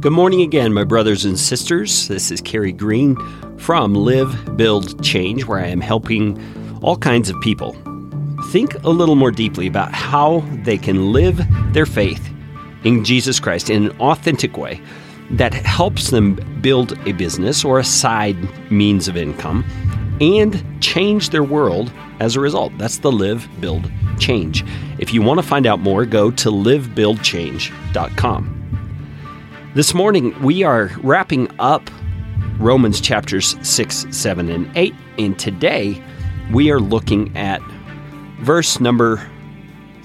Good morning again, my brothers and sisters. This is Carey Green from Live, Build, Change, where I am helping all kinds of people think a little more deeply about how they can live their faith in Jesus Christ in an authentic way that helps them build a business or a side means of income and change their world as a result. That's the Live, Build, Change. If you want to find out more, go to livebuildchange.com. This morning, we are wrapping up Romans chapters 6, 7, and 8. And today, we are looking at verse number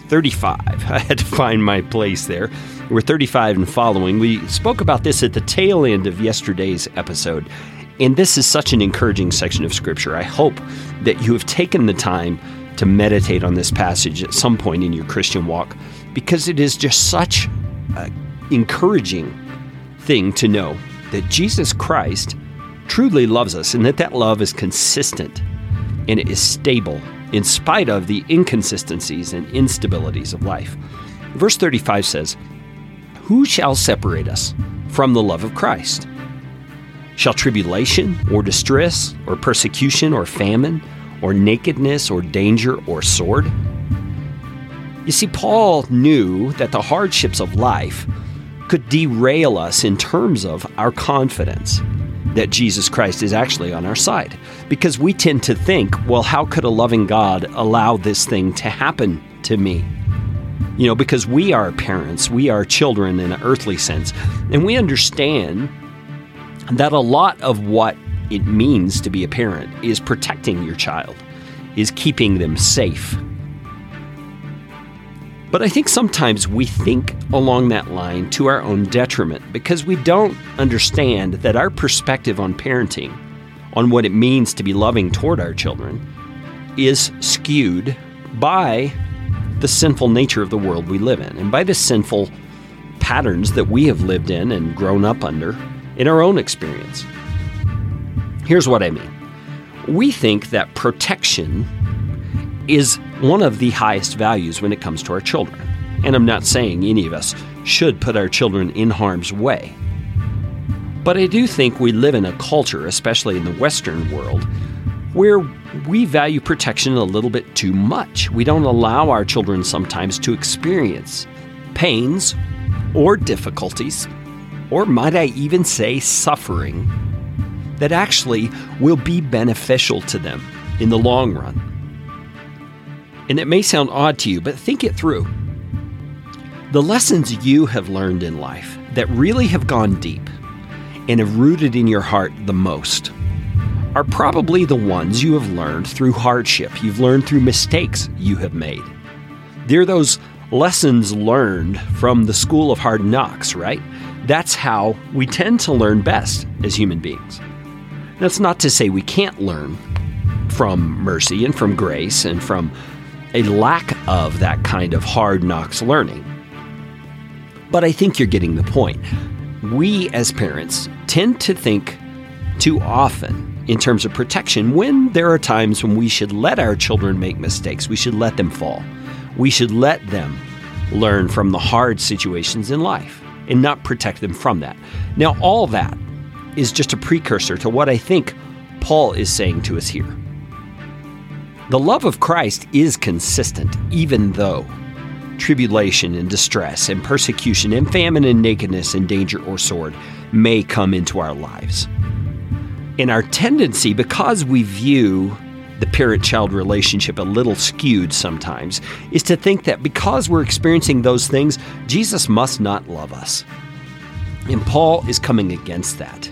35. I had to find my place there. We're 35 and following. We spoke about this at the tail end of yesterday's episode. And this is such an encouraging section of Scripture. I hope that you have taken the time to meditate on this passage at some point in your Christian walk because it is just such an encouraging thing to know that Jesus Christ truly loves us and that that love is consistent and it is stable in spite of the inconsistencies and instabilities of life. Verse 35 says, Who shall separate us from the love of Christ? Shall tribulation or distress or persecution or famine or nakedness or danger or sword? You see, Paul knew that the hardships of life could derail us in terms of our confidence that Jesus Christ is actually on our side. Because we tend to think, well, how could a loving God allow this thing to happen to me? You know, because we are parents, we are children in an earthly sense, and we understand that a lot of what it means to be a parent is protecting your child, is keeping them safe but I think sometimes we think along that line to our own detriment because we don't understand that our perspective on parenting, on what it means to be loving toward our children, is skewed by the sinful nature of the world we live in and by the sinful patterns that we have lived in and grown up under in our own experience. Here's what I mean we think that protection is one of the highest values when it comes to our children. And I'm not saying any of us should put our children in harm's way. But I do think we live in a culture, especially in the Western world, where we value protection a little bit too much. We don't allow our children sometimes to experience pains or difficulties, or might I even say suffering, that actually will be beneficial to them in the long run. And it may sound odd to you, but think it through. The lessons you have learned in life that really have gone deep and have rooted in your heart the most are probably the ones you have learned through hardship. You've learned through mistakes you have made. They're those lessons learned from the school of hard knocks, right? That's how we tend to learn best as human beings. That's not to say we can't learn from mercy and from grace and from a lack of that kind of hard knocks learning. But I think you're getting the point. We as parents tend to think too often in terms of protection when there are times when we should let our children make mistakes. We should let them fall. We should let them learn from the hard situations in life and not protect them from that. Now, all that is just a precursor to what I think Paul is saying to us here. The love of Christ is consistent, even though tribulation and distress and persecution and famine and nakedness and danger or sword may come into our lives. And our tendency, because we view the parent child relationship a little skewed sometimes, is to think that because we're experiencing those things, Jesus must not love us. And Paul is coming against that.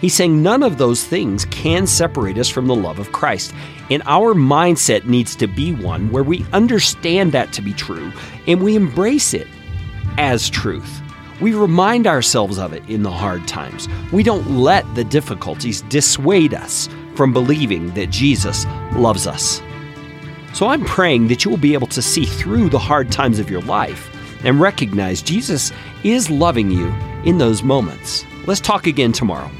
He's saying none of those things can separate us from the love of Christ. And our mindset needs to be one where we understand that to be true and we embrace it as truth. We remind ourselves of it in the hard times. We don't let the difficulties dissuade us from believing that Jesus loves us. So I'm praying that you will be able to see through the hard times of your life and recognize Jesus is loving you in those moments. Let's talk again tomorrow.